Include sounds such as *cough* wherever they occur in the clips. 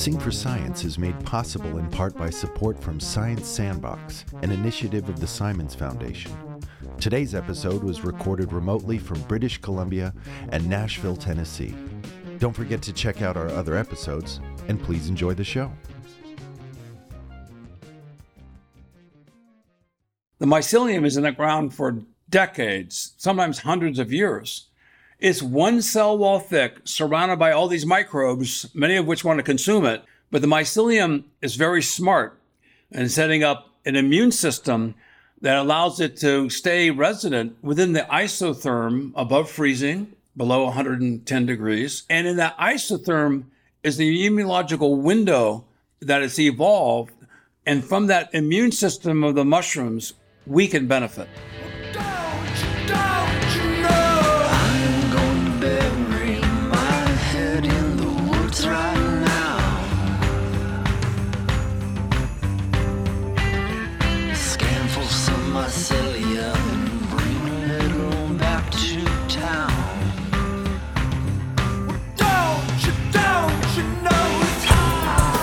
Sing for Science is made possible in part by support from Science Sandbox, an initiative of the Simons Foundation. Today's episode was recorded remotely from British Columbia and Nashville, Tennessee. Don't forget to check out our other episodes, and please enjoy the show. The mycelium is in the ground for decades, sometimes hundreds of years. It's one cell wall thick, surrounded by all these microbes, many of which want to consume it. But the mycelium is very smart in setting up an immune system that allows it to stay resident within the isotherm above freezing, below 110 degrees. And in that isotherm is the immunological window that it's evolved. And from that immune system of the mushrooms, we can benefit.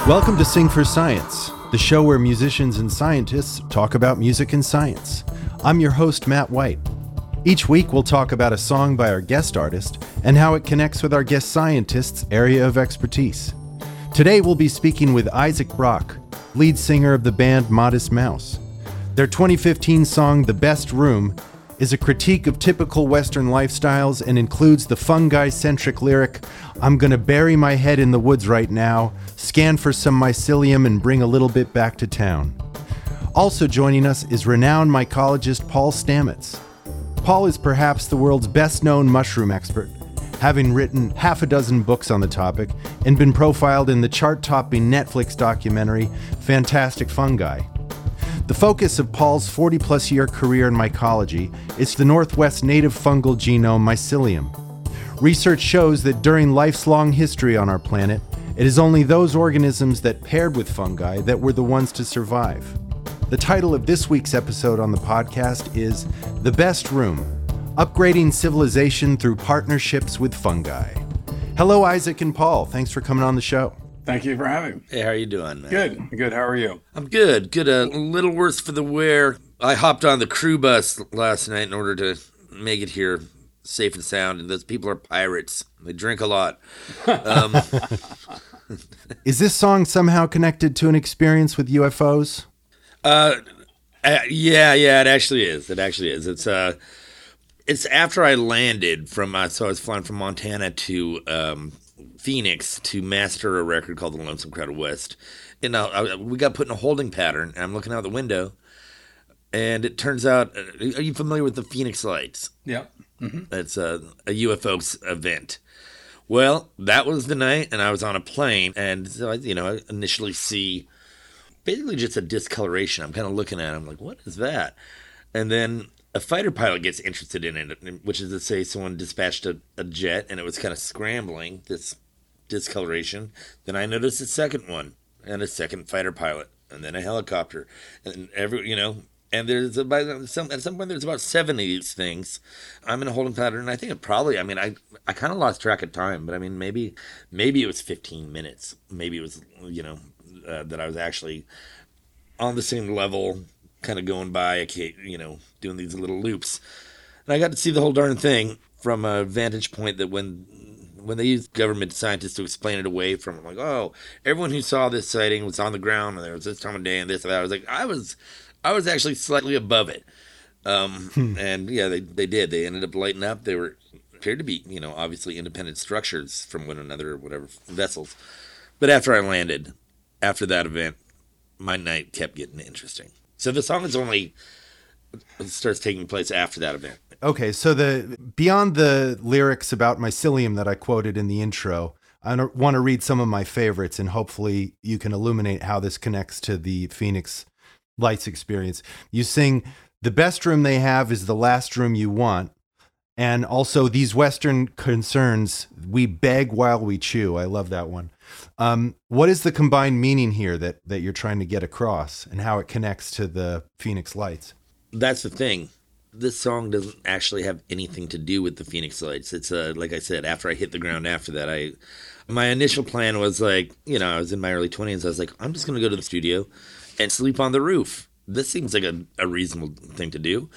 Welcome to Sing for Science, the show where musicians and scientists talk about music and science. I'm your host, Matt White. Each week, we'll talk about a song by our guest artist and how it connects with our guest scientist's area of expertise. Today, we'll be speaking with Isaac Brock, lead singer of the band Modest Mouse. Their 2015 song, The Best Room, is a critique of typical Western lifestyles and includes the fungi centric lyric, I'm gonna bury my head in the woods right now, scan for some mycelium, and bring a little bit back to town. Also joining us is renowned mycologist Paul Stamets. Paul is perhaps the world's best known mushroom expert, having written half a dozen books on the topic and been profiled in the chart topping Netflix documentary Fantastic Fungi. The focus of Paul's 40 plus year career in mycology is the Northwest native fungal genome Mycelium. Research shows that during life's long history on our planet, it is only those organisms that paired with fungi that were the ones to survive. The title of this week's episode on the podcast is The Best Room Upgrading Civilization Through Partnerships with Fungi. Hello, Isaac and Paul. Thanks for coming on the show. Thank you for having me. Hey, how are you doing, man? Good, good. How are you? I'm good. Good. A little worse for the wear. I hopped on the crew bus last night in order to make it here safe and sound. And those people are pirates. They drink a lot. Um, *laughs* Is this song somehow connected to an experience with UFOs? uh, uh, yeah, yeah. It actually is. It actually is. It's uh, it's after I landed from. Uh, so I was flying from Montana to um, Phoenix to master a record called The Lonesome Crowded West. And uh, I, we got put in a holding pattern. And I'm looking out the window, and it turns out. Uh, are you familiar with the Phoenix Lights? Yep. It's a, a UFO event. Well, that was the night, and I was on a plane, and so I, you know, I initially see basically just a discoloration. I'm kind of looking at it. I'm like, what is that? And then a fighter pilot gets interested in it, which is to say, someone dispatched a, a jet, and it was kind of scrambling this discoloration. Then I noticed a second one, and a second fighter pilot, and then a helicopter, and every, you know. And there's about some at some point there's about seven of these things. I'm in a holding pattern, and I think it probably. I mean, I I kind of lost track of time, but I mean, maybe maybe it was 15 minutes. Maybe it was you know uh, that I was actually on the same level, kind of going by, okay, you know, doing these little loops. And I got to see the whole darn thing from a vantage point that when when they use government scientists to explain it away from like, oh, everyone who saw this sighting was on the ground and there was this time of day and this and that. I was like, I was I was actually slightly above it. Um, and yeah, they, they did. They ended up lighting up. They were appeared to be, you know, obviously independent structures from one another or whatever vessels. But after I landed, after that event, my night kept getting interesting. So the song is only starts taking place after that event. Okay, so the beyond the lyrics about mycelium that I quoted in the intro, I want to read some of my favorites, and hopefully you can illuminate how this connects to the Phoenix Lights experience. You sing, "The best room they have is the last room you want," and also these Western concerns we beg while we chew. I love that one. Um, what is the combined meaning here that that you're trying to get across, and how it connects to the Phoenix Lights? That's the thing. This song doesn't actually have anything to do with the Phoenix Lights. It's uh, like I said, after I hit the ground after that, I my initial plan was like, you know, I was in my early 20s. I was like, I'm just going to go to the studio and sleep on the roof. This seems like a, a reasonable thing to do.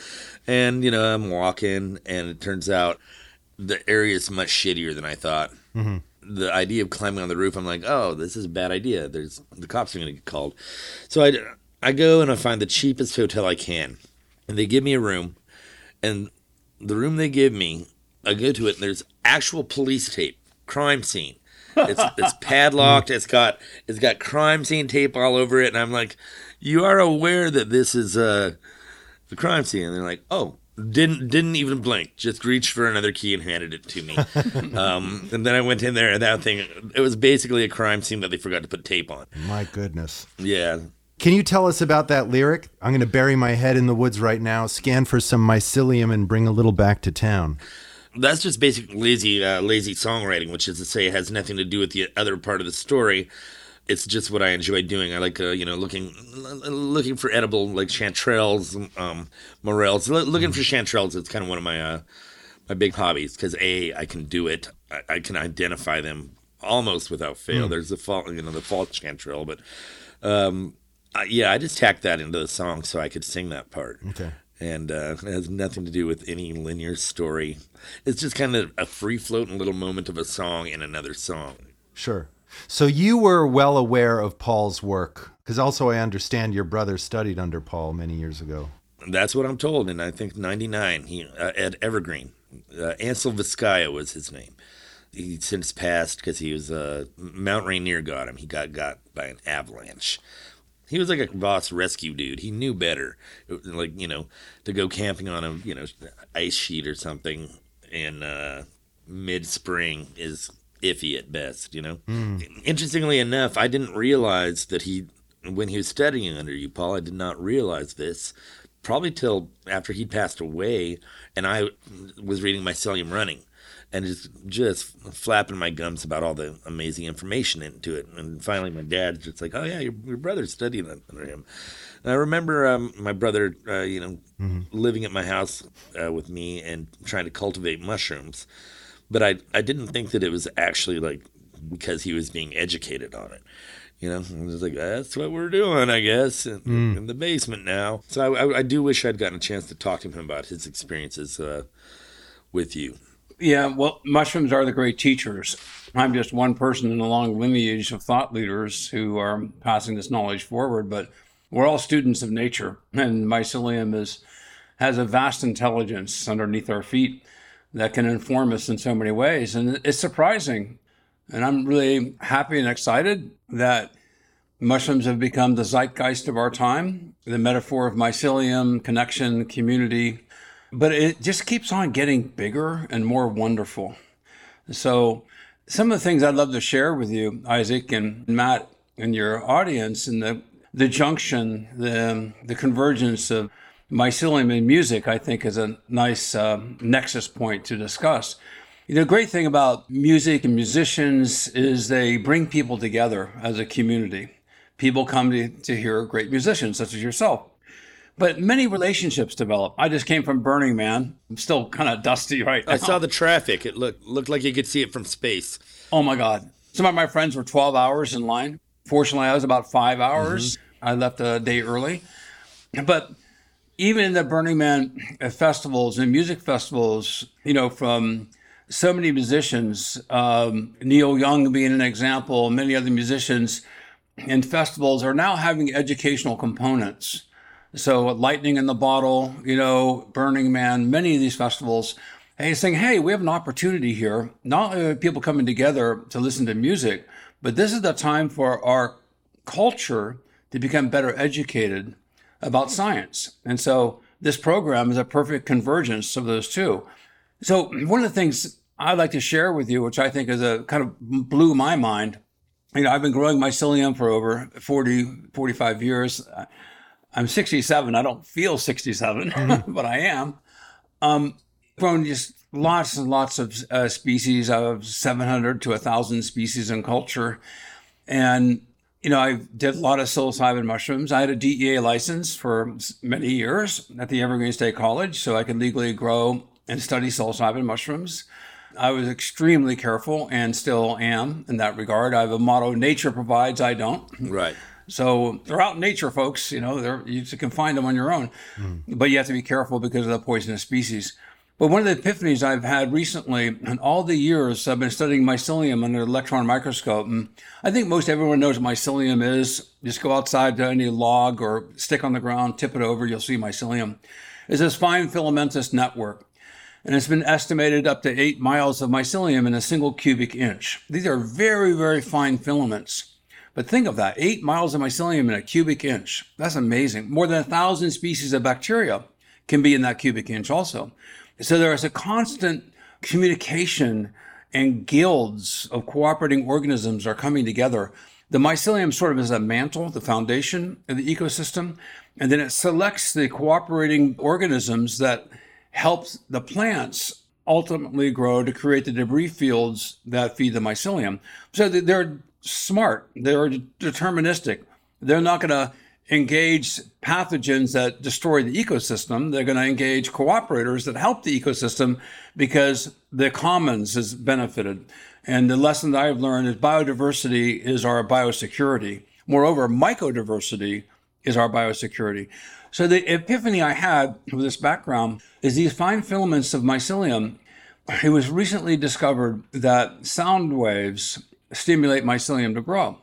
And, you know, I'm walking, and it turns out the area is much shittier than I thought. Mm-hmm. The idea of climbing on the roof, I'm like, oh, this is a bad idea. There's the cops are going to get called. So I, I go and I find the cheapest hotel I can, and they give me a room, and the room they give me, I go to it, and there's actual police tape, crime scene. It's *laughs* it's padlocked. It's got it's got crime scene tape all over it, and I'm like, you are aware that this is uh, the crime scene? And they're like, oh, didn't didn't even blink. Just reached for another key and handed it to me. *laughs* um, and then I went in there, and that thing it was basically a crime scene that they forgot to put tape on. My goodness. Yeah. Can you tell us about that lyric? I'm going to bury my head in the woods right now, scan for some mycelium, and bring a little back to town. That's just basic lazy, uh, lazy songwriting, which is to say, it has nothing to do with the other part of the story. It's just what I enjoy doing. I like, uh, you know, looking, looking for edible like chanterelles, um, morels. L- looking for chanterelles. It's kind of one of my, uh, my big hobbies because a, I can do it. I, I can identify them almost without fail. Mm. There's the fall, you know, the false chanterelle, but um, uh, yeah, I just tacked that into the song so I could sing that part. Okay. And uh, it has nothing to do with any linear story. It's just kind of a free floating little moment of a song in another song. Sure. So you were well aware of Paul's work, because also I understand your brother studied under Paul many years ago. That's what I'm told, and I think '99 he uh, at Evergreen. Uh, Ansel Vizcaya was his name. He since passed because he was uh, Mount Rainier got him. He got got by an avalanche. He was like a boss rescue dude. He knew better, like you know, to go camping on a you know ice sheet or something in uh, mid spring is iffy at best. You know. Mm. Interestingly enough, I didn't realize that he when he was studying under you, Paul. I did not realize this probably till after he passed away, and I was reading my Mycelium Running and just just flapping my gums about all the amazing information into it. And finally, my dad's just like, "Oh yeah, your, your brother's studying under him." And I remember um, my brother, uh, you know, mm-hmm. living at my house uh, with me and trying to cultivate mushrooms, but I I didn't think that it was actually like because he was being educated on it. You know, I was like, that's what we're doing, I guess, in, mm. in the basement now. So I, I, I, do wish I'd gotten a chance to talk to him about his experiences uh, with you. Yeah, well, mushrooms are the great teachers. I'm just one person in a long lineage of thought leaders who are passing this knowledge forward, but we're all students of nature, and mycelium is has a vast intelligence underneath our feet that can inform us in so many ways. And it's surprising. And I'm really happy and excited that mushrooms have become the zeitgeist of our time, the metaphor of mycelium, connection, community, but it just keeps on getting bigger and more wonderful. So, some of the things I'd love to share with you, Isaac and Matt, and your audience, and the the junction, the the convergence of mycelium and music, I think, is a nice uh, nexus point to discuss. The great thing about music and musicians is they bring people together as a community. People come to, to hear great musicians, such as yourself. But many relationships develop. I just came from Burning Man. I'm still kind of dusty right now. I saw the traffic. It looked looked like you could see it from space. Oh my God. Some of my friends were 12 hours in line. Fortunately, I was about five hours. Mm-hmm. I left a day early. But even in the Burning Man festivals and music festivals, you know, from so many musicians, um, Neil Young being an example, many other musicians in festivals are now having educational components so Lightning in the Bottle, you know, Burning Man, many of these festivals, hey, saying, hey, we have an opportunity here. Not only people coming together to listen to music, but this is the time for our culture to become better educated about science. And so this program is a perfect convergence of those two. So one of the things I'd like to share with you, which I think is a kind of blew my mind, you know, I've been growing mycelium for over 40, 45 years. I'm 67. I don't feel 67, *laughs* mm-hmm. but I am. Um, grown just lots and lots of uh, species of 700 to 1,000 species in culture. And you know, I did a lot of psilocybin mushrooms. I had a DEA license for many years at the Evergreen State College, so I could legally grow and study psilocybin mushrooms. I was extremely careful and still am in that regard. I have a motto nature provides, I don't. Right. So they're out in nature, folks. You know, they're, you can find them on your own, mm. but you have to be careful because of the poisonous species. But one of the epiphanies I've had recently, and all the years I've been studying mycelium under electron microscope, and I think most everyone knows what mycelium is. Just go outside to any log or stick on the ground, tip it over, you'll see mycelium. It's this fine filamentous network. And it's been estimated up to eight miles of mycelium in a single cubic inch. These are very, very fine filaments. But think of that eight miles of mycelium in a cubic inch. That's amazing. More than a thousand species of bacteria can be in that cubic inch also. So there is a constant communication and guilds of cooperating organisms are coming together. The mycelium sort of is a mantle, the foundation of the ecosystem, and then it selects the cooperating organisms that help the plants ultimately grow to create the debris fields that feed the mycelium. So they're smart, they're deterministic. They're not going to engage pathogens that destroy the ecosystem. They're going to engage cooperators that help the ecosystem because the commons is benefited. And the lesson that I've learned is biodiversity is our biosecurity. Moreover, mycodiversity is our biosecurity. So the epiphany I had with this background is these fine filaments of mycelium. It was recently discovered that sound waves stimulate mycelium to grow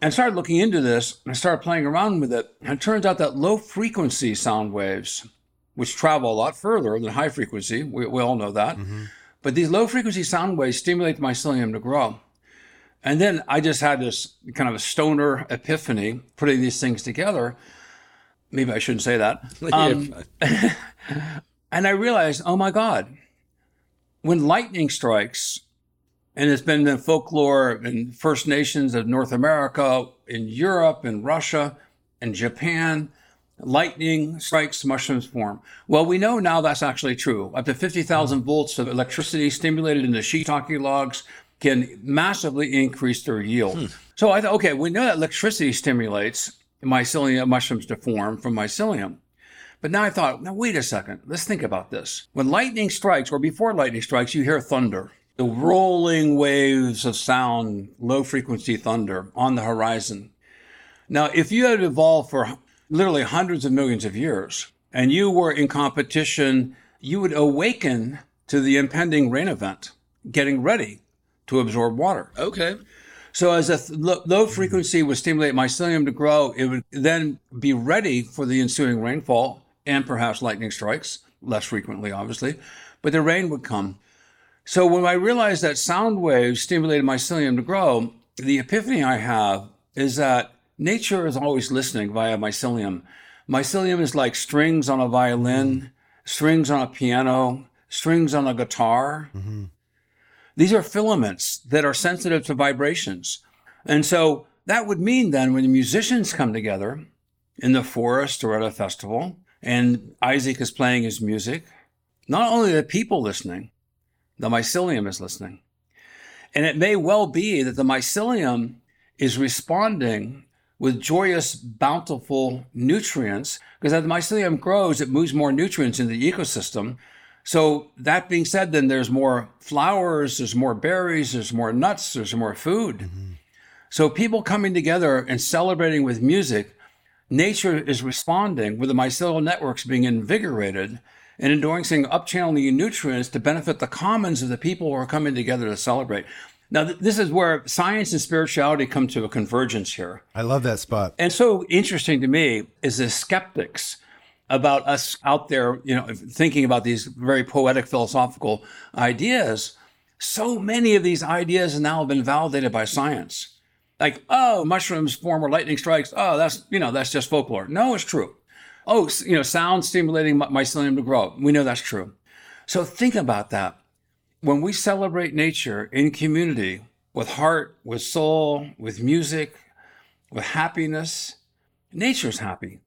and started looking into this and started playing around with it. And it turns out that low frequency sound waves, which travel a lot further than high frequency, we, we all know that, mm-hmm. but these low frequency sound waves stimulate the mycelium to grow. And then I just had this kind of a stoner epiphany putting these things together. Maybe I shouldn't say that. *laughs* Um, *laughs* and I realized, oh my God, when lightning strikes, and it's been in folklore in First Nations of North America, in Europe, in Russia, in Japan. Lightning strikes, mushrooms form. Well, we know now that's actually true. Up to 50,000 volts of electricity stimulated in the shiitake logs can massively increase their yield. Hmm. So I thought, okay, we know that electricity stimulates mycelium mushrooms to form from mycelium. But now I thought, now wait a second, let's think about this. When lightning strikes, or before lightning strikes, you hear thunder the rolling waves of sound, low frequency thunder on the horizon. Now, if you had evolved for literally hundreds of millions of years and you were in competition, you would awaken to the impending rain event, getting ready to absorb water. Okay. So as a th- low frequency would stimulate mycelium to grow, it would then be ready for the ensuing rainfall and perhaps lightning strikes, less frequently, obviously, but the rain would come. So when I realized that sound waves stimulated mycelium to grow, the epiphany I have is that nature is always listening via mycelium. Mycelium is like strings on a violin, strings on a piano, strings on a guitar. Mm-hmm. These are filaments that are sensitive to vibrations. And so that would mean then when the musicians come together in the forest or at a festival, and Isaac is playing his music, not only the people listening, the mycelium is listening. And it may well be that the mycelium is responding with joyous, bountiful nutrients, because as the mycelium grows, it moves more nutrients into the ecosystem. So, that being said, then there's more flowers, there's more berries, there's more nuts, there's more food. Mm-hmm. So, people coming together and celebrating with music, nature is responding with the mycelial networks being invigorated and endorsing upchanneling nutrients to benefit the commons of the people who are coming together to celebrate. Now, th- this is where science and spirituality come to a convergence here. I love that spot. And so interesting to me is the skeptics about us out there, you know, thinking about these very poetic philosophical ideas. So many of these ideas have now been validated by science. Like, oh, mushrooms form where lightning strikes. Oh, that's, you know, that's just folklore. No, it's true. Oh, you know, sound stimulating mycelium to grow. We know that's true. So think about that. When we celebrate nature in community with heart, with soul, with music, with happiness, nature's happy.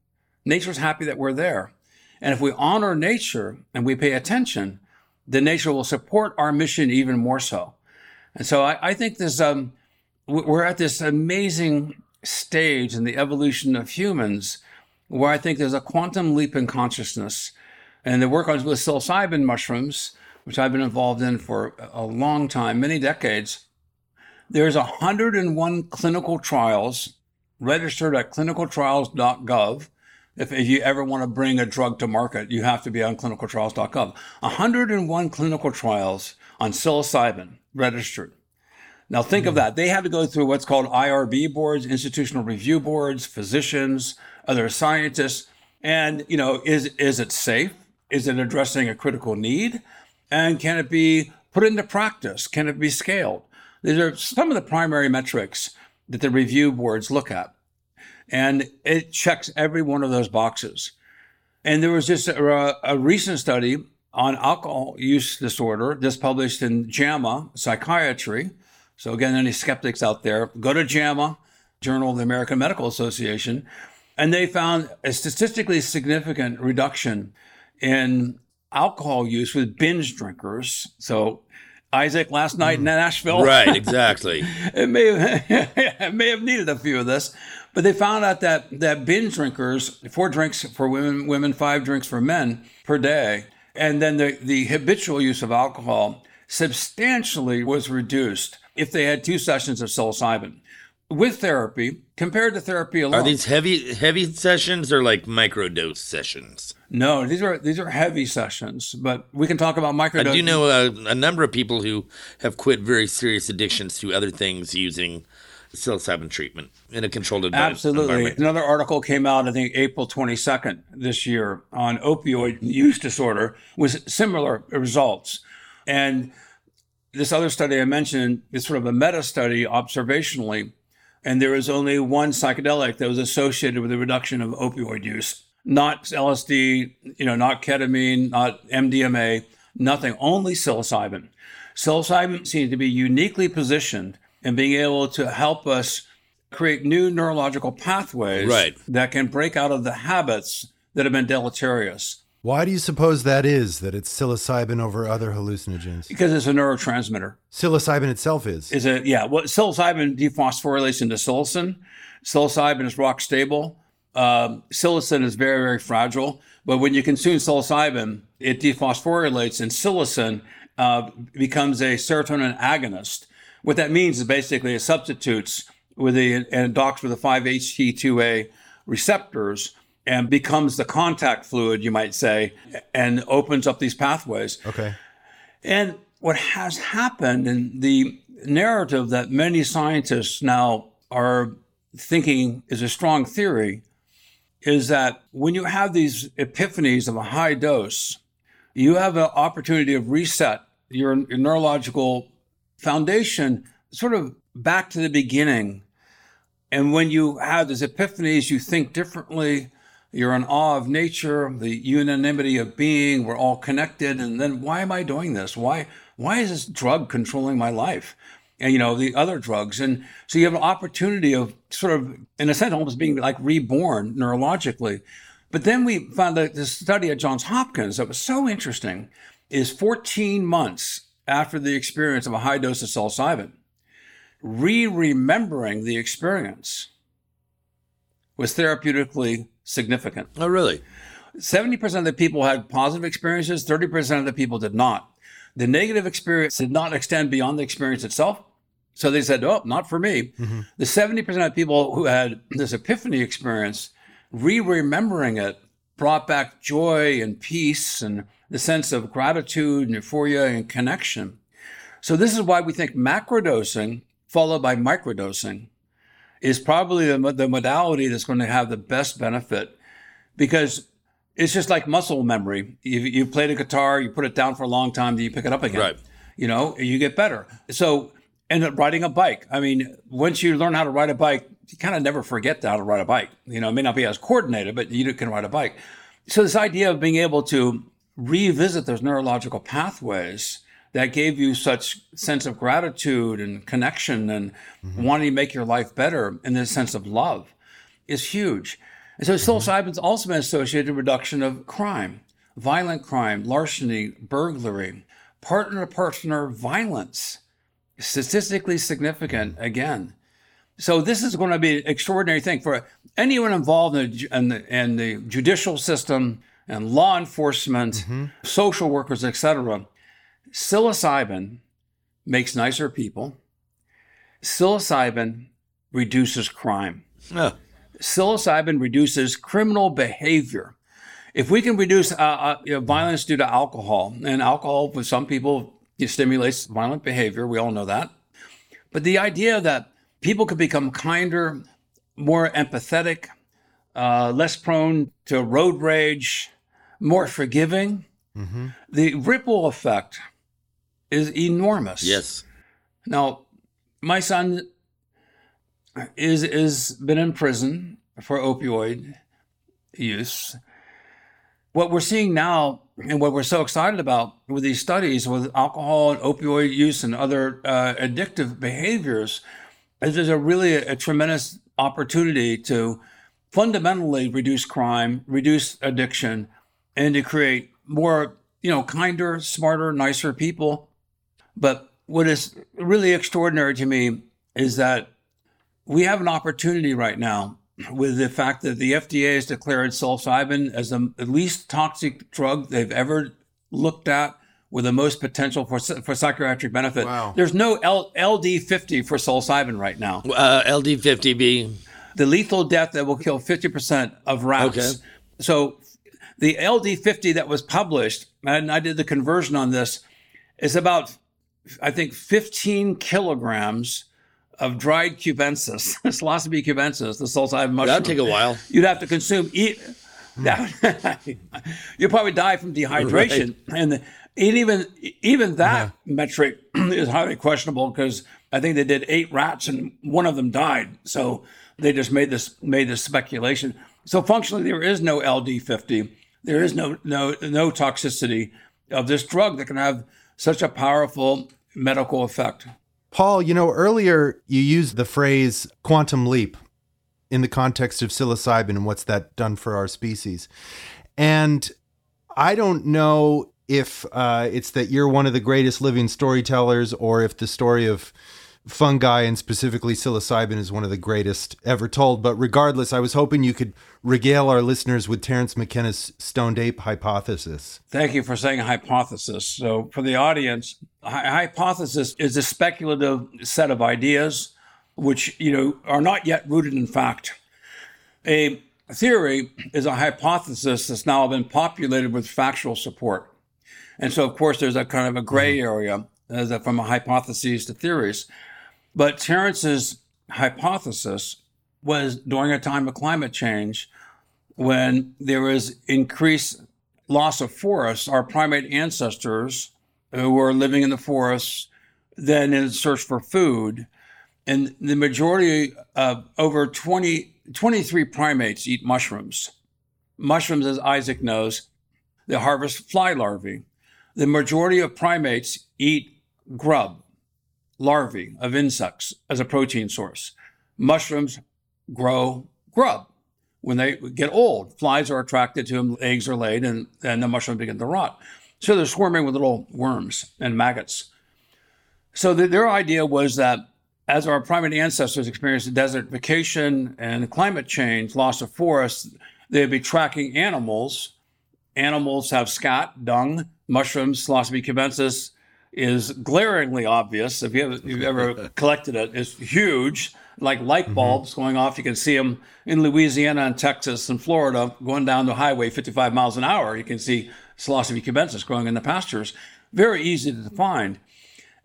Nature's happy that we're there. And if we honor nature and we pay attention, then nature will support our mission even more so. And so I, I think this, um, we're at this amazing stage in the evolution of humans where I think there's a quantum leap in consciousness. And the work on with psilocybin mushrooms, which I've been involved in for a long time, many decades, there's 101 clinical trials registered at clinicaltrials.gov. If, if you ever want to bring a drug to market, you have to be on clinicaltrials.gov. 101 clinical trials on psilocybin registered. Now think mm-hmm. of that. They had to go through what's called IRB boards, institutional review boards, physicians, other scientists. And, you know, is, is it safe? Is it addressing a critical need? And can it be put into practice? Can it be scaled? These are some of the primary metrics that the review boards look at. And it checks every one of those boxes. And there was just a, a recent study on alcohol use disorder, just published in JAMA Psychiatry. So, again, any skeptics out there, go to JAMA, Journal of the American Medical Association, and they found a statistically significant reduction in alcohol use with binge drinkers. So, Isaac last night in mm. Nashville. Right, *laughs* exactly. it may have it *laughs* may have needed a few of this, but they found out that that binge drinkers, four drinks for women, women five drinks for men per day, and then the the habitual use of alcohol substantially was reduced if they had two sessions of psilocybin with therapy compared to therapy alone. Are these heavy heavy sessions or like microdose sessions? No, these are these are heavy sessions, but we can talk about microdose. I do know a, a number of people who have quit very serious addictions to other things using psilocybin treatment in a controlled environment. Absolutely. Another article came out, I think, April 22nd this year on opioid use disorder with similar results. And this other study I mentioned is sort of a meta study observationally and there was only one psychedelic that was associated with a reduction of opioid use. Not LSD, you know, not ketamine, not MDMA, nothing, only psilocybin. Psilocybin seems to be uniquely positioned in being able to help us create new neurological pathways right. that can break out of the habits that have been deleterious. Why do you suppose that is, that it's psilocybin over other hallucinogens? Because it's a neurotransmitter. Psilocybin itself is? Is it, yeah. Well, psilocybin dephosphorylates into psilocin. Psilocybin is rock stable. Um, psilocin is very, very fragile. But when you consume psilocybin, it dephosphorylates and psilocin uh, becomes a serotonin agonist. What that means is basically it substitutes with the, and docks with the 5-HT2A receptors and becomes the contact fluid, you might say, and opens up these pathways. Okay. And what has happened in the narrative that many scientists now are thinking is a strong theory is that when you have these epiphanies of a high dose, you have an opportunity of reset your, your neurological foundation sort of back to the beginning. And when you have these epiphanies, you think differently, you're in awe of nature, the unanimity of being. We're all connected. And then why am I doing this? Why why is this drug controlling my life? And you know the other drugs, and so you have an opportunity of sort of, in a sense, almost being like reborn neurologically. But then we found that this study at Johns Hopkins that was so interesting is 14 months after the experience of a high dose of psilocybin, re-remembering the experience was therapeutically significant. Oh, really? 70% of the people had positive experiences, 30% of the people did not. The negative experience did not extend beyond the experience itself. So they said, oh, not for me. Mm-hmm. The 70% of people who had this epiphany experience, re remembering it, brought back joy and peace and the sense of gratitude and euphoria and connection. So this is why we think macrodosing followed by microdosing is probably the, the modality that's going to have the best benefit because it's just like muscle memory. You, you play the guitar, you put it down for a long time, then you pick it up again. Right. You know, you get better. So, and riding a bike. I mean, once you learn how to ride a bike, you kind of never forget how to ride a bike. You know, it may not be as coordinated, but you can ride a bike. So, this idea of being able to revisit those neurological pathways that gave you such sense of gratitude and connection and mm-hmm. wanting to make your life better and this sense of love is huge. And so mm-hmm. psilocybin's also been associated with reduction of crime, violent crime, larceny, burglary, partner to partner violence, statistically significant again. So this is going to be an extraordinary thing for anyone involved in the, in the, in the judicial system and law enforcement, social workers, etc. Psilocybin makes nicer people. Psilocybin reduces crime. Oh, Psilocybin reduces criminal behavior. If we can reduce uh, uh, you know, violence due to alcohol, and alcohol for some people stimulates violent behavior, we all know that. But the idea that people could become kinder, more empathetic, uh, less prone to road rage, more forgiving, the ripple effect is enormous. yes. Now, my son is is been in prison for opioid use. What we're seeing now, and what we're so excited about with these studies with alcohol and opioid use and other uh, addictive behaviors, is there's a really a, tremendous opportunity to fundamentally reduce crime, reduce addiction, and to create more, you know, kinder, smarter, nicer people. But what is really extraordinary to me is that we have an opportunity right now with the fact that the FDA has declared psilocybin as the least toxic drug they've ever looked at with the most potential for, for psychiatric benefit. Wow. There's no L, LD50 for psilocybin right now. Uh, LD50B. The lethal death that will kill 50% of rats. Okay. So the LD50 that was published, and I did the conversion on this, is about, I think, 15 kilograms of dried cubensis, *laughs* psilocybe cubensis, the psilocybin mushroom. That'd take a while. You'd have to consume eat. That, *laughs* you'd probably die from dehydration, and, the, and even even that uh-huh. metric *clears throat* is highly questionable because I think they did eight rats and one of them died. So they just made this made this speculation. So functionally, there is no LD50. There is no no no toxicity of this drug that can have such a powerful medical effect. Paul, you know, earlier you used the phrase quantum leap in the context of psilocybin and what's that done for our species. And I don't know if uh, it's that you're one of the greatest living storytellers or if the story of fungi and specifically psilocybin is one of the greatest ever told. But regardless, I was hoping you could regale our listeners with Terence McKenna's stoned ape hypothesis. Thank you for saying hypothesis. So, for the audience, hy- hypothesis is a speculative set of ideas which you know are not yet rooted in fact. A theory is a hypothesis that's now been populated with factual support, and so of course there's a kind of a gray mm-hmm. area uh, as a, from a hypotheses to theories. But Terence's hypothesis was during a time of climate change when there was increased loss of forests, our primate ancestors who were living in the forests, then in search for food. And the majority of over 20, 23 primates eat mushrooms. Mushrooms, as Isaac knows, they harvest fly larvae. The majority of primates eat grub, larvae of insects as a protein source. Mushrooms grow grub when they get old, flies are attracted to them, eggs are laid, and, and the mushrooms begin to rot. So they're swarming with little worms and maggots. So the, their idea was that as our primate ancestors experienced desertification and climate change, loss of forests, they'd be tracking animals. Animals have scat, dung, mushrooms, psilocybe cubensis is glaringly obvious. If you have, you've ever *laughs* collected it, it's huge like light mm-hmm. bulbs going off. You can see them in Louisiana and Texas and Florida going down the highway 55 miles an hour. You can see Psilocybe cubensis growing in the pastures. Very easy to find.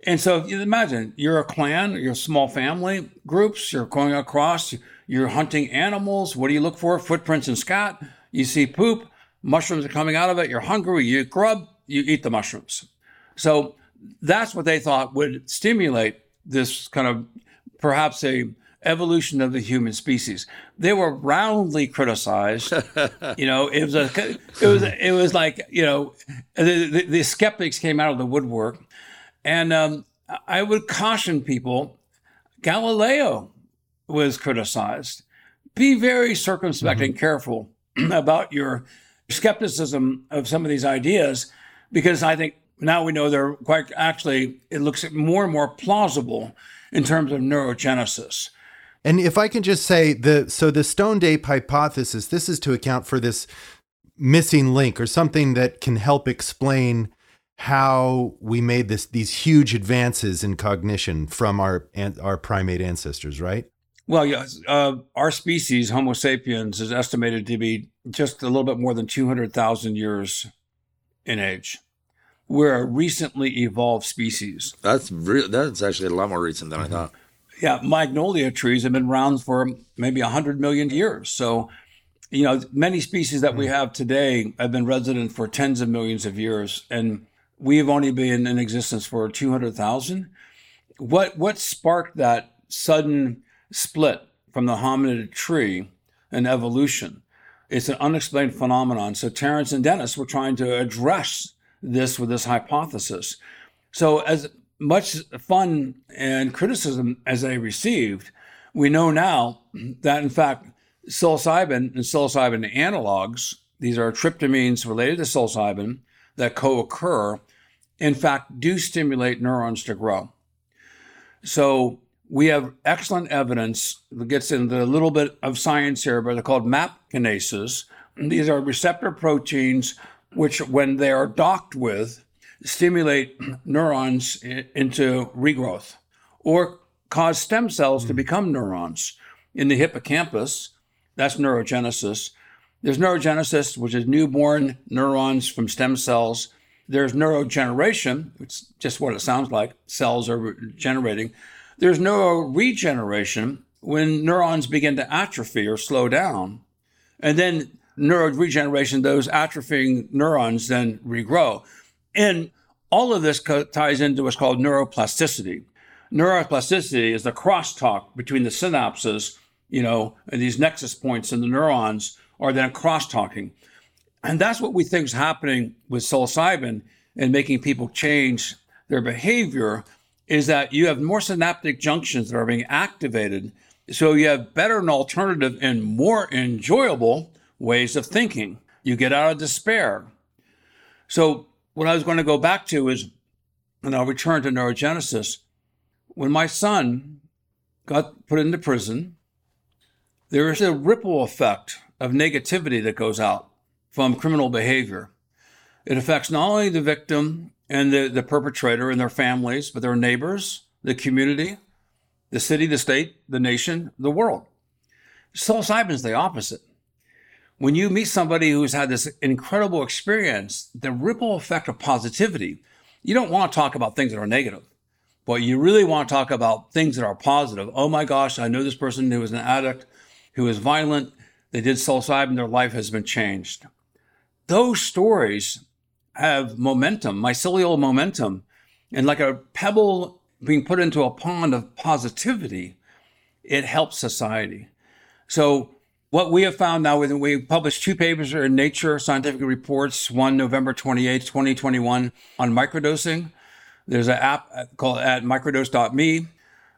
And so you imagine you're a clan, you're small family groups, you're going across, you're hunting animals. What do you look for? Footprints and scat. You see poop, mushrooms are coming out of it. You're hungry, you grub, you eat the mushrooms. So that's what they thought would stimulate this kind of perhaps a evolution of the human species. They were roundly criticized. *laughs* you know, it was a, it was, it was like you know, the, the, the skeptics came out of the woodwork, and um, I would caution people. Galileo was criticized. Be very circumspect and careful *clears throat* about your skepticism of some of these ideas, because I think now we know they're quite actually. It looks more and more plausible in terms of neurogenesis. And if I can just say the so the stoned ape hypothesis, this is to account for this missing link or something that can help explain how we made this these huge advances in cognition from our our primate ancestors, right? Well, yes. Uh, our species, Homo sapiens, is estimated to be just a little bit more than 200,000 years in age. We're a recently evolved species. That's real. That's actually a lot more recent than I mm-hmm. thought. Yeah, magnolia trees have been around for maybe 100 million years. So, you know, many species that we mm. have today have been resident for tens of millions of years, and we've only been in existence for 200,000. What what sparked that sudden split from the hominid tree and evolution? It's an unexplained phenomenon. So Terence and Dennis were trying to address this with this hypothesis. So as much fun and criticism as they received, we know now that in fact psilocybin and psilocybin analogs, these are tryptamines related to psilocybin that co-occur, in fact do stimulate neurons to grow. So we have excellent evidence that gets into a little bit of science here, but they're called MAP kinases. These are receptor proteins which, when they are docked with, stimulate neurons into regrowth or cause stem cells to hmm. become neurons. In the hippocampus, that's neurogenesis. There's neurogenesis, which is newborn neurons from stem cells. There's neurogeneration, which is just what it sounds like. Cells are generating. There's neuroregeneration when neurons begin to atrophy or slow down. And then neuroregeneration, those atrophying neurons then regrow. And all of this co- ties into what's called neuroplasticity. Neuroplasticity is the crosstalk between the synapses, you know, and these nexus points in the neurons are then crosstalking. And that's what we think is happening with psilocybin and making people change their behavior is that you have more synaptic junctions that are being activated. So you have better and alternative and more enjoyable ways of thinking. You get out of despair. So, what I was going to go back to is, and I'll return to neurogenesis. When my son got put into prison, there is a ripple effect of negativity that goes out from criminal behavior. It affects not only the victim and the, the perpetrator and their families, but their neighbors, the community, the city, the state, the nation, the world. Psilocybin is the opposite when you meet somebody who's had this incredible experience, the ripple effect of positivity, you don't want to talk about things that are negative, but you really want to talk about things that are positive. Oh my gosh, I know this person who is an addict, who is violent. They did psilocybin, their life has been changed. Those stories have momentum, mycelial momentum, and like a pebble being put into a pond of positivity, it helps society. So what we have found now, we published two papers in Nature Scientific Reports, one November 28, 2021, on microdosing. There's an app called at microdose.me.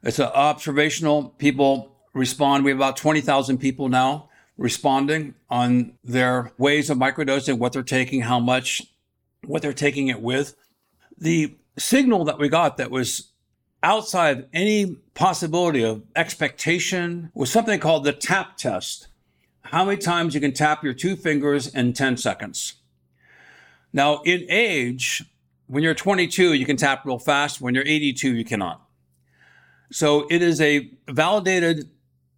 It's an observational. People respond. We have about 20,000 people now responding on their ways of microdosing, what they're taking, how much, what they're taking it with. The signal that we got that was outside any possibility of expectation was something called the TAP test how many times you can tap your two fingers in 10 seconds. Now, in age, when you're 22, you can tap real fast. When you're 82, you cannot. So it is a validated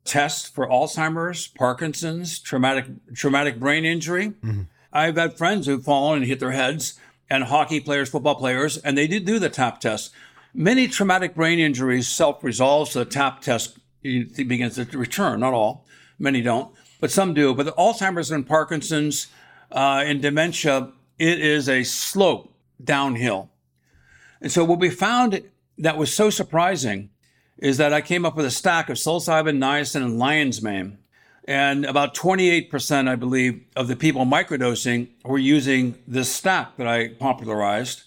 test for Alzheimer's, Parkinson's, traumatic traumatic brain injury. Mm-hmm. I've had friends who've fallen and hit their heads, and hockey players, football players, and they did do the tap test. Many traumatic brain injuries self-resolve, so the tap test begins to return. Not all, many don't but some do. But Alzheimer's and Parkinson's uh, and dementia, it is a slope downhill. And so what we found that was so surprising is that I came up with a stack of psilocybin, niacin, and lion's mane. And about 28%, I believe, of the people microdosing were using this stack that I popularized.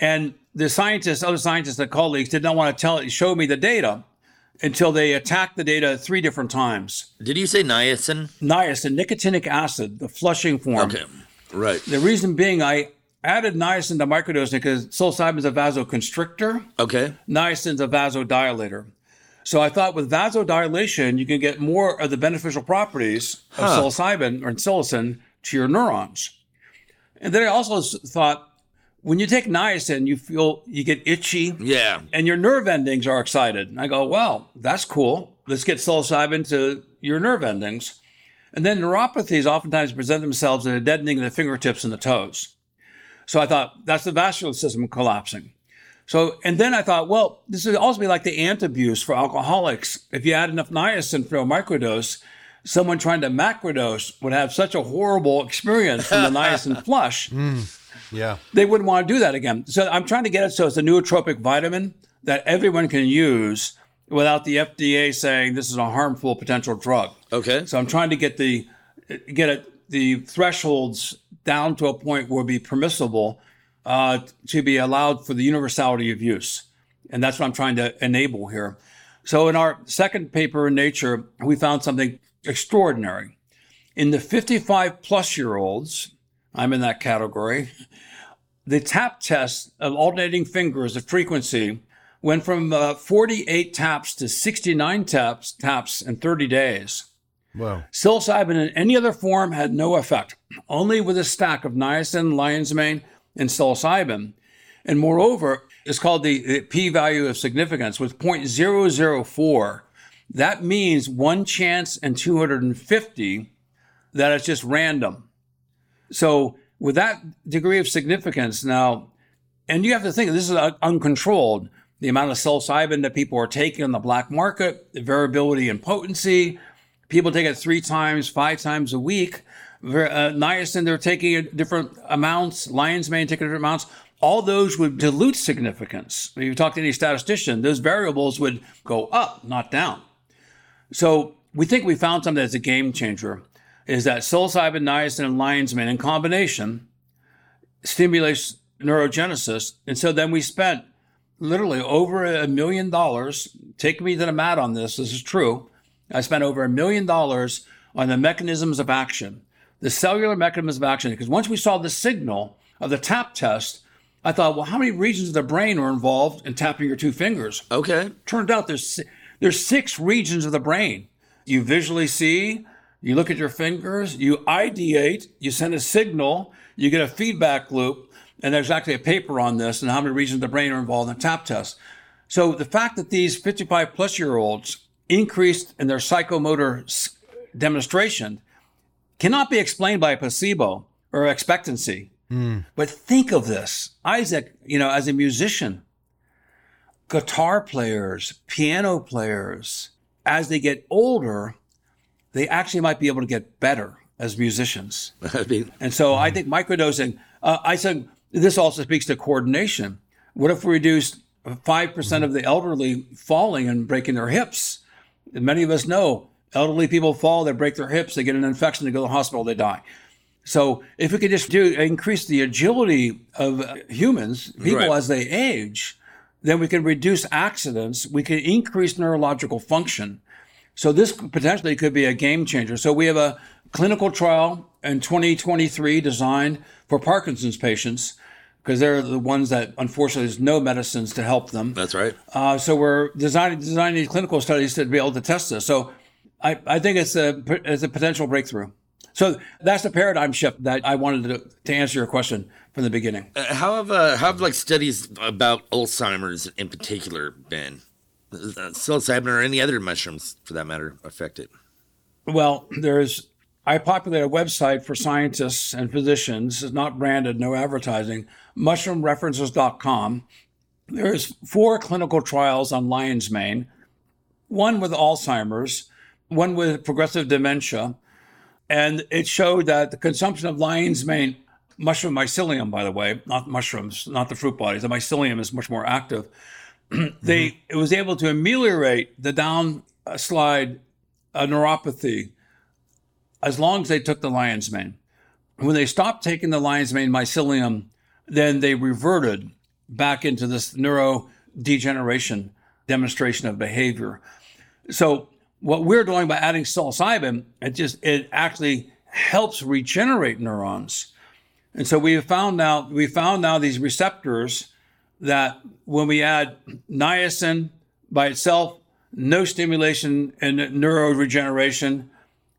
And the scientists, other scientists, and colleagues did not want to tell it, show me the data until they attacked the data three different times. Did you say niacin? Niacin, nicotinic acid, the flushing form. Okay, right. The reason being, I added niacin to microdosing because psilocybin is a vasoconstrictor. Okay. Niacin is a vasodilator. So I thought with vasodilation, you can get more of the beneficial properties of Huh. psilocybin or psilocin to your neurons. And then I also thought when you take niacin, you feel you get itchy Yeah. and your nerve endings are excited. And I go, well, that's cool. Let's get psilocybin to your nerve endings. And then neuropathies oftentimes present themselves in a deadening of the fingertips and the toes. So I thought that's the vascular system collapsing. So, and then I thought, well, this would also be like the Antabuse for alcoholics. If you add enough niacin for a microdose, someone trying to macrodose would have such a horrible experience from the *laughs* niacin flush hmm. Yeah. they wouldn't want to do that again. So I'm trying to get it so it's a nootropic vitamin that everyone can use without the FDA saying this is a harmful potential drug. Okay. So I'm trying to get the get it the thresholds down to a point where it be permissible uh, to be allowed for the universality of use, and that's what I'm trying to enable here. So in our second paper in Nature, we found something extraordinary. In the 55 plus year olds, I'm in that category. The tap test of alternating fingers, the frequency, went from uh, 48 taps to 69 taps taps in 30 days. Whoa. Psilocybin in any other form had no effect, only with a stack of niacin, lion's mane, and psilocybin. And moreover, it's called the, the p value of significance with 0.004. That means one chance in 250 that it's just random. So, with that degree of significance now, and you have to think this is uh, uncontrolled. The amount of psilocybin that people are taking on the black market, the variability in potency, people take it three times, five times a week. Uh, niacin, they're taking different amounts. Lion's mane taking different amounts. All those would dilute significance. If you talk to any statistician, those variables would go up, not down. So we think we found something that's a game changer. Is that psilocybin, niacin, and lion's mane in combination stimulates neurogenesis. And so then we spent literally over a million dollars. Take me to the mat on this. This is true. I spent over a million dollars on the mechanisms of action, the cellular mechanisms of action. Because once we saw the signal of the tap test, I thought, well, how many regions of the brain are involved in tapping your two fingers? Okay. Turned out there's there's six regions of the brain. You visually see, you look at your fingers, you ideate, you send a signal, you get a feedback loop, and there's actually a paper on this and how many regions of the brain are involved in the tap test. So the fact that these 55 plus year olds increased in their psychomotor demonstration cannot be explained by a placebo or expectancy. Hmm. But think of this, Isaac, you know, as a musician, guitar players, piano players, as they get older, they actually might be able to get better as musicians. *laughs* I mean, And so I think microdosing, uh, I said, this also speaks to coordination. What if we reduced 5% of the elderly falling and breaking their hips? And many of us know elderly people fall, they break their hips, they get an infection, they go to the hospital, they die. So if we could just do increase the agility of humans, people Right. as they age, then we can reduce accidents, we can increase neurological function. So this potentially could be a game changer. So we have a clinical trial in 2023 designed for Parkinson's patients because they're the ones that unfortunately there's no medicines to help them. that's right. Uh, so we're designing designing these clinical studies to be able to test this. So I, I think it's a it's a potential breakthrough. So that's the paradigm shift that I wanted to, to answer your question from the beginning. Uh, How have uh, how have like studies about Alzheimer's in particular been? Psilocybin or any other mushrooms, for that matter, affect it? Well, there's I populate a website for scientists and physicians. It's not branded, no advertising. Mushroomreferences.com. There's four clinical trials on lion's mane, one with Alzheimer's, one with progressive dementia, and it showed that the consumption of lion's mane, mushroom mycelium, by the way, not mushrooms, not the fruit bodies. The mycelium is much more active. *clears throat* they it was able to ameliorate the downslide uh, neuropathy as long as they took the lion's mane. When they stopped taking the lion's mane mycelium, then they reverted back into this neurodegeneration demonstration of behavior. So what we're doing by adding psilocybin, it just it actually helps regenerate neurons. And so we have found now we found now these receptors that when we add niacin by itself no stimulation and neuroregeneration.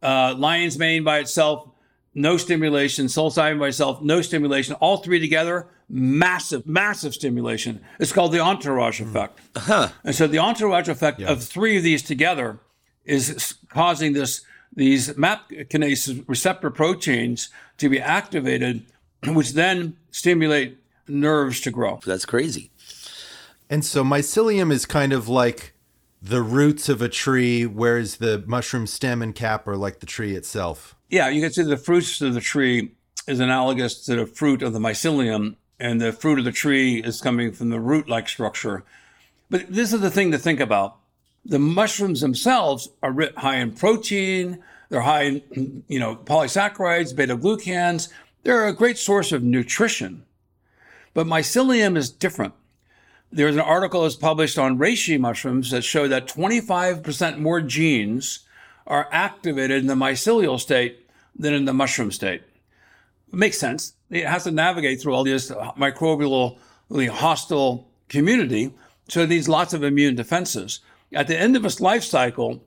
Uh, lion's mane by itself, no stimulation. Psilocybin by itself, no stimulation. All three together, massive, massive stimulation. It's called the entourage effect. Huh. And so the entourage effect of three of these together is causing this these MAP kinase receptor proteins to be activated, *clears throat* which then stimulate nerves to grow. That's crazy. And so mycelium is kind of like the roots of a tree, whereas the mushroom stem and cap are like the tree itself. Yeah, you can see the fruits of the tree is analogous to the fruit of the mycelium, and the fruit of the tree is coming from the root-like structure. But this is the thing to think about. The mushrooms themselves are high in protein, they're high in, you know, polysaccharides, beta glucans. They're a great source of nutrition. But mycelium is different. There's an article that's published on reishi mushrooms that show that 25% more genes are activated in the mycelial state than in the mushroom state. It makes sense. It has to navigate through all this microbially hostile community, so it needs lots of immune defenses. At the end of its life cycle,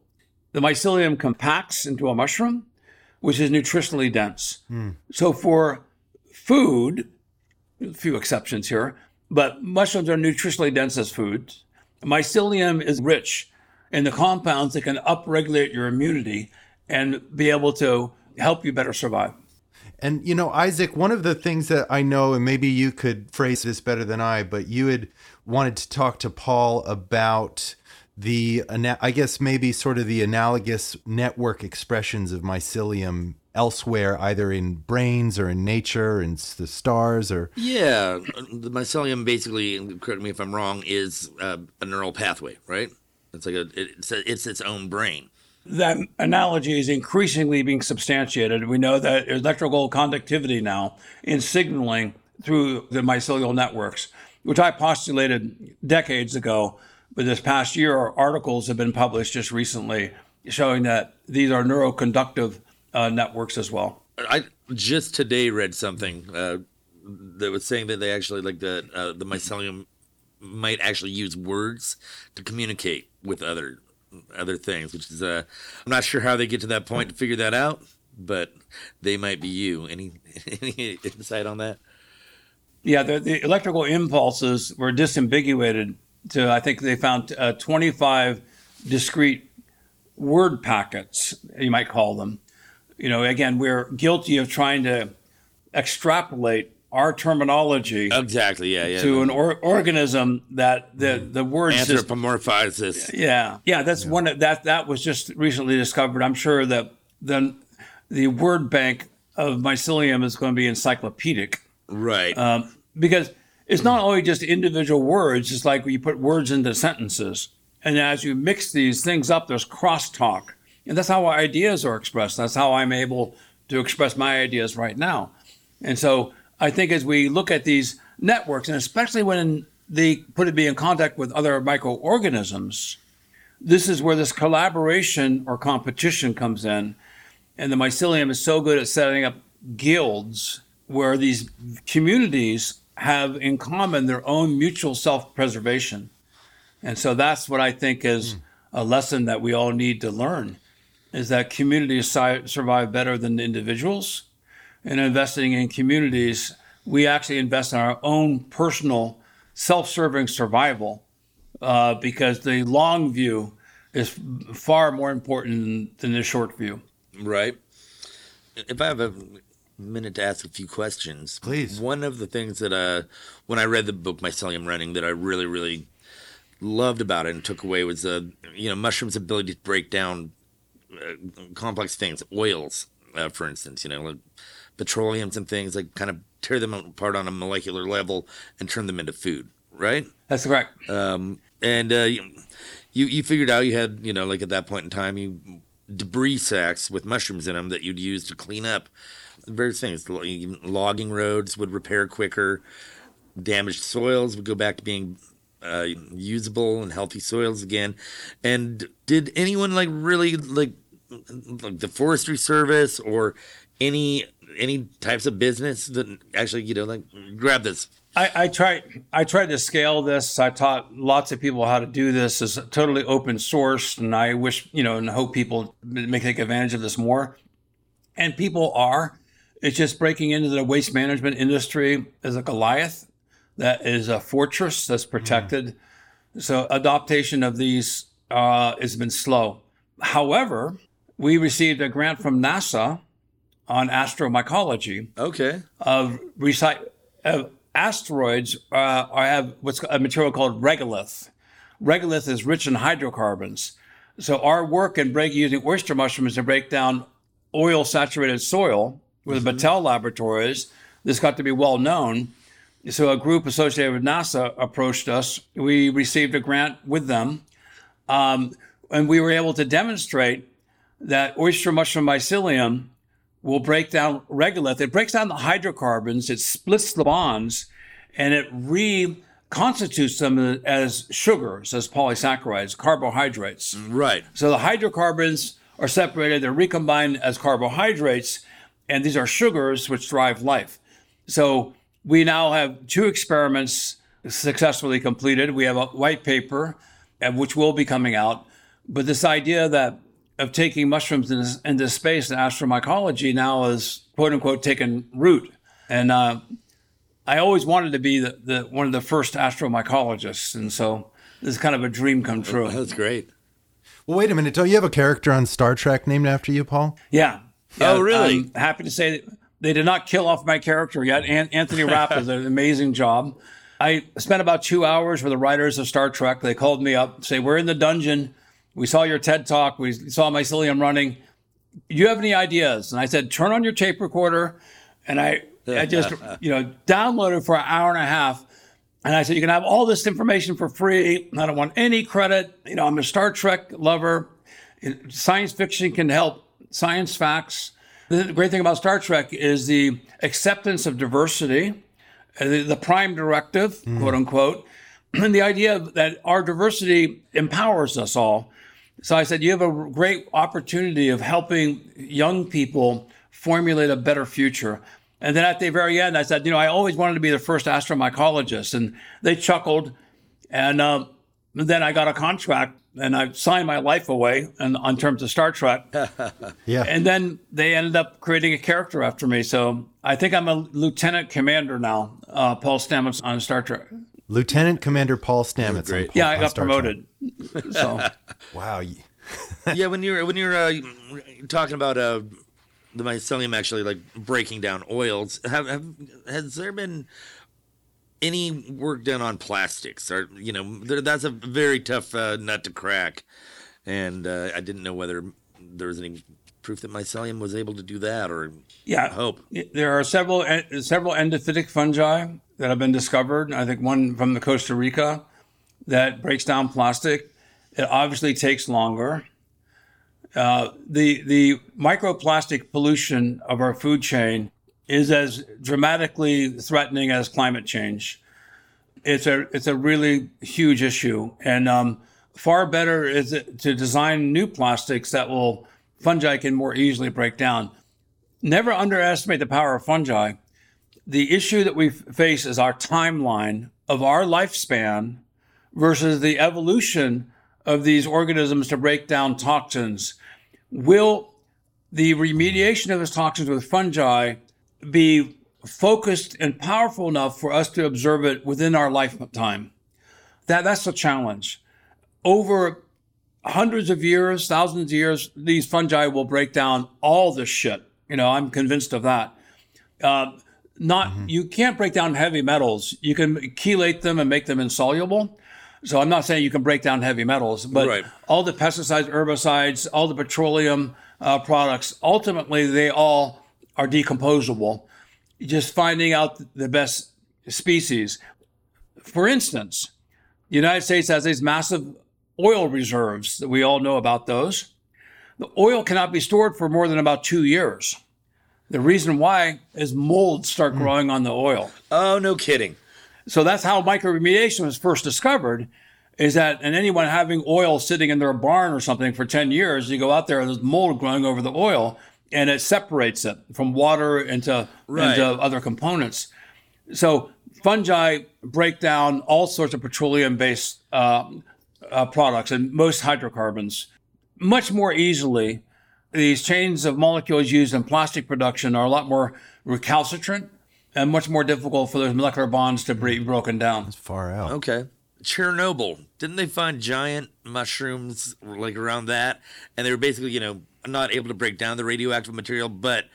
the mycelium compacts into a mushroom, which is nutritionally dense. Hmm. So for food, few exceptions here, but mushrooms are nutritionally dense as foods. Mycelium is rich in the compounds that can upregulate your immunity and be able to help you better survive. And you know, Isaac, one of the things that I know, and maybe you could phrase this better than I, but you had wanted to talk to Paul about the, I guess maybe sort of the analogous network expressions of mycelium elsewhere, either in brains or in nature and s- the stars or. Yeah, the mycelium basically, correct me if I'm wrong, is uh, a neural pathway, right? It's like a it's a, it's its own brain. That analogy is increasingly being substantiated. We know that electrical conductivity now in signaling through the mycelial networks, which I postulated decades ago. But this past year, articles have been published just recently showing that these are neuroconductive uh, networks as well. I just today read something uh, that was saying that they actually like the uh, the mycelium might actually use words to communicate with other other things, which is uh, I'm not sure how they get to that point to figure that out, but they might be you. Any *laughs* any insight on that? Yeah, the, the electrical impulses were disambiguated to, I think they found uh, 25 discrete word packets, you might call them. You know, again, we're guilty of trying to extrapolate our terminology Exactly. Yeah. Yeah. to an or- organism that the, the words just yeah, yeah. That's one of, that that was just recently discovered. I'm sure that the the word bank of mycelium is going to be encyclopedic Right. um, because it's not only just individual words. It's like you put words into sentences, and as you mix these things up, there's crosstalk, and that's how our ideas are expressed. That's how I'm able to express my ideas right now. And so I think as we look at these networks, and especially when they put it be in contact with other microorganisms, this is where this collaboration or competition comes in. And the mycelium is so good at setting up guilds where these communities have in common their own mutual self preservation. And so that's what I think is hmm. a lesson that we all need to learn is that communities survive better than individuals. And investing in communities, we actually invest in our own personal self serving survival uh, because the long view is far more important than, than the short view. Right. If I have a minute to ask a few questions, Please. One of the things that uh, when I read the book Mycelium Running, that I really, really loved about it and took away was uh, you know mushrooms' ability to break down uh, complex things, oils, uh, for instance, you know, like petroleums and things, like kind of tear them apart on a molecular level and turn them into food. Right. That's correct. Um, and uh, you, you you figured out you had you know like at that point in time you debris sacks with mushrooms in them that you'd use to clean up various things. Logging roads would repair quicker. Damaged soils would go back to being uh, usable and healthy soils again. And did anyone like really like like the Forestry Service or any any types of business that actually, you know, like grab this? I, I try I tried to scale this. I taught lots of people how to do this. It's totally open source, and I wish you know and hope people may take advantage of this more. And people are. It's just breaking into the waste management industry as a Goliath that is a fortress that's protected. Mm. So adaptation of these uh, has been slow. However, we received a grant from NASA on astromycology. Okay. Of recycle asteroids uh, have what's a material called regolith. Regolith is rich in hydrocarbons. So our work in break using oyster mushrooms to break down oil saturated soil with mm-hmm. Battelle Laboratories, this got to be well known. So a group associated with NASA approached us. We received a grant with them, um, and we were able to demonstrate that oyster mushroom mycelium will break down regolith. It breaks down the hydrocarbons, it splits the bonds, and it reconstitutes them as sugars, as polysaccharides, carbohydrates. Right. So the hydrocarbons are separated, they're recombined as carbohydrates, and these are sugars which drive life. So we now have two experiments successfully completed. We have a white paper, uh, which will be coming out. But this idea that of taking mushrooms into, into space and astromycology now is quote unquote taken root. And uh, I always wanted to be the, the, one of the first astromycologists. And so this is kind of a dream come true. That's great. Well, wait a minute. Don't you have a character on Star Trek named after you, Paul? Yeah. yeah oh, really? I'm happy to say that they did not kill off my character yet. Anthony Rapp *laughs* does an amazing job. I spent about two hours with the writers of Star Trek. They called me up, say, We're in the dungeon we saw your TED talk. We saw mycelium running. Do you have any ideas? And I said, turn on your tape recorder. And I, I *laughs* just, you know, downloaded for an hour and a half. And I said, you can have all this information for free. I don't want any credit. You know, I'm a Star Trek lover. Science fiction can help science facts. The great thing about Star Trek is the acceptance of diversity, uh, the, the prime directive, mm. quote unquote, *clears throat* and the idea that our diversity empowers us all. So I said, you have a great opportunity of helping young people formulate a better future. And then at the very end, I said, you know, I always wanted to be the first astromycologist. And they chuckled. And um, then I got a contract and I signed my life away and on terms of Star Trek. *laughs* yeah. And then they ended up creating a character after me. So I think I'm a lieutenant commander now, uh, Paul Stamets on Star Trek. Lieutenant Commander Paul Stamets. Great. yeah, I got promoted. so *laughs* wow. *laughs* yeah, when you're when you're uh, talking about uh, the mycelium actually like breaking down oils, have, have has there been any work done on plastics? Or you know, that's a very tough uh, nut to crack, and uh, I didn't know whether there was any proof that mycelium was able to do that, or yeah, hope there are several several endophytic fungi that have been discovered. I think one from the Costa Rica that breaks down plastic. It obviously takes longer. Uh, the the microplastic pollution of our food chain is as dramatically threatening as climate change. It's a it's a really huge issue, and um, far better is it to design new plastics that will fungi can more easily break down. Never underestimate the power of fungi the issue that we face is our timeline of our lifespan versus the evolution of these organisms to break down toxins. Will the remediation of those toxins with fungi be focused and powerful enough for us to observe it within our lifetime? That, that's the challenge. Over hundreds of years, thousands of years, these fungi will break down all this shit. You know, I'm convinced of that. Uh, not mm-hmm. you can't break down heavy metals. You can chelate them and make them insoluble. So I'm not saying you can break down heavy metals, but right. all the pesticides, herbicides, all the petroleum uh, products, ultimately they all are decomposable. Just finding out the best species. For instance, the United States has these massive oil reserves that we all know about those. The oil cannot be stored for more than about two years. The reason why is molds start hmm. growing on the oil. Oh, no kidding. So that's how mycoremediation was first discovered. Is that and anyone having oil sitting in their barn or something for 10 years, you go out there, there's mold growing over the oil. and it separates it from water into, Right. into other components. So fungi break down all sorts of petroleum-based uh, uh, products and most hydrocarbons much more easily. These chains of molecules used in plastic production are a lot more recalcitrant and much more difficult for those molecular bonds to be broken down. That's Far out. Okay. Chernobyl. Didn't they find giant mushrooms like around that? And they were basically, you know, not able to break down the radioactive material, but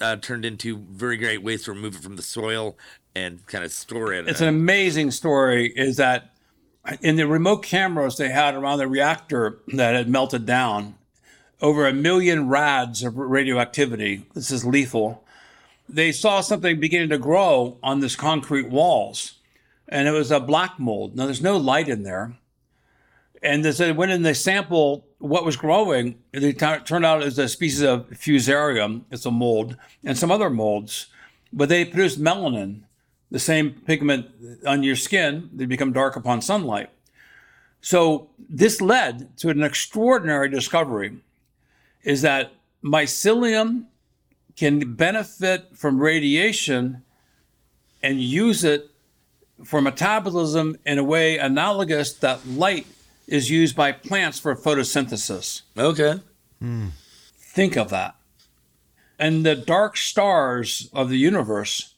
uh, turned into very great ways to remove it from the soil and kind of store it. It's an amazing story. Is that in the remote cameras they had around the reactor that had melted down, over a million rads of radioactivity. This is lethal. They saw something beginning to grow on this concrete walls, and it was a black mold. Now there's no light in there, and they said when they sample what was growing, it turned out it was a species of fusarium. It's a mold, and some other molds, but they produced melanin the same pigment on your skin, they become dark upon sunlight. So this led to an extraordinary discovery is that mycelium can benefit from radiation and use it for metabolism in a way analogous that light is used by plants for photosynthesis. okay. Hmm. Think of that. And the dark stars of the universe,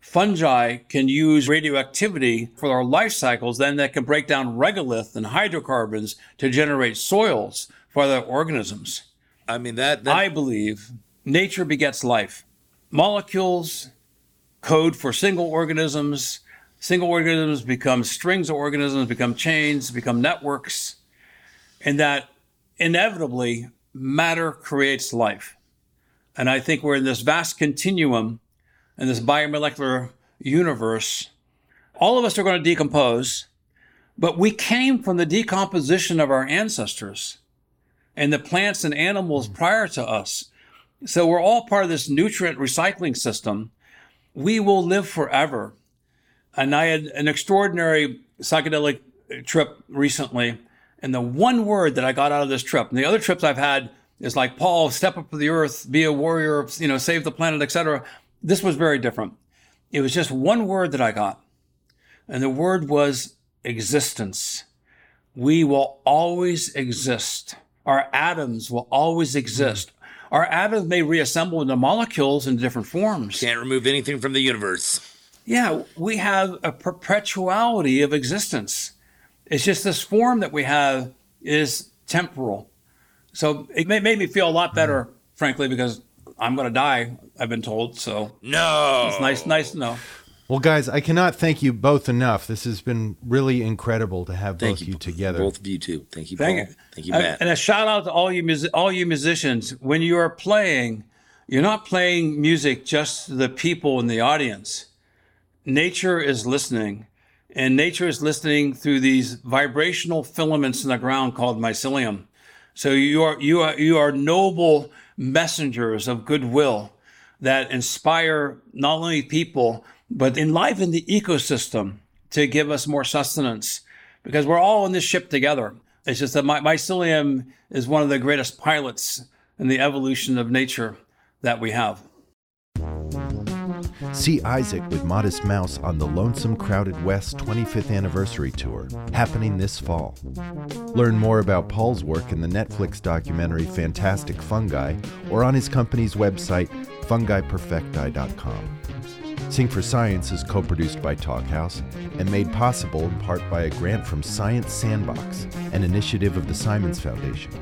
fungi can use radioactivity for their life cycles, then that can break down regolith and hydrocarbons to generate soils for other organisms. I mean that. that I believe nature begets life. Molecules code for single organisms. Single organisms become strings of organisms, become chains, become networks, and that inevitably matter creates life. And I think we're in this vast continuum in this biomolecular universe. All of us are going to decompose, but we came from the decomposition of our ancestors and the plants and animals mm. prior to us. So we're all part of this nutrient recycling system. We will live forever. And I had an extraordinary psychedelic trip recently. And the one word that I got out of this trip, and the other trips I've had is like, Paul, step up to the earth, be a warrior, you know, save the planet, etc. This was very different. It was just one word that I got. And the word was existence. We will always exist. Our atoms will always exist. Our atoms may reassemble into molecules in different forms. can't remove anything from the universe. Yeah, we have a perpetuality of existence. It's just this form that we have is temporal. So it ma- made me feel a lot better, frankly, because I'm going to die. I've been told. So No. it's nice, nice to know. Well, guys, I cannot thank you both enough. This has been really incredible to have Thank both you, you together. Both of you too. Thank you, Thank Paul. you. Thank you, And- Matt. And a shout out to all you mus- all you musicians. When you are playing, you're not playing music just to the people in the audience. Nature is listening, and nature is listening through these vibrational filaments in the ground called mycelium. So you are you are you are noble messengers of goodwill that inspire not only people but enliven the ecosystem to give us more sustenance because we're all in this ship together. It's just that my, mycelium is one of the greatest pilots in the evolution of nature that we have. See Isaac with Modest Mouse on the Lonesome Crowded West 25th Anniversary Tour, happening this fall. Learn more about Paul's work in the Netflix documentary Fantastic Fungi or on his company's website, fungiperfecti.com. Sing for Science is co produced by Talkhouse and made possible in part by a grant from Science Sandbox, an initiative of the Simons Foundation.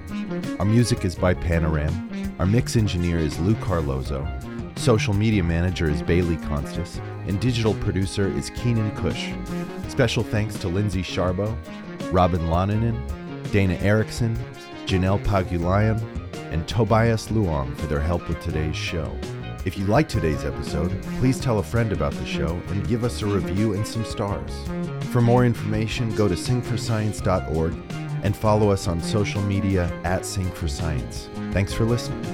Our music is by Panoram. Our mix engineer is Lou Carlozo. Social media manager is Bailey Constas, and digital producer is Keenan Cush. Special thanks to Lindsay Sharbo, Robin Loninen, Dana Erickson, Janelle Pagulayan, and Tobias Luong for their help with today's show. If you like today's episode, please tell a friend about the show and give us a review and some stars. For more information, go to singforscience.org and follow us on social media at Sing for Science. Thanks for listening.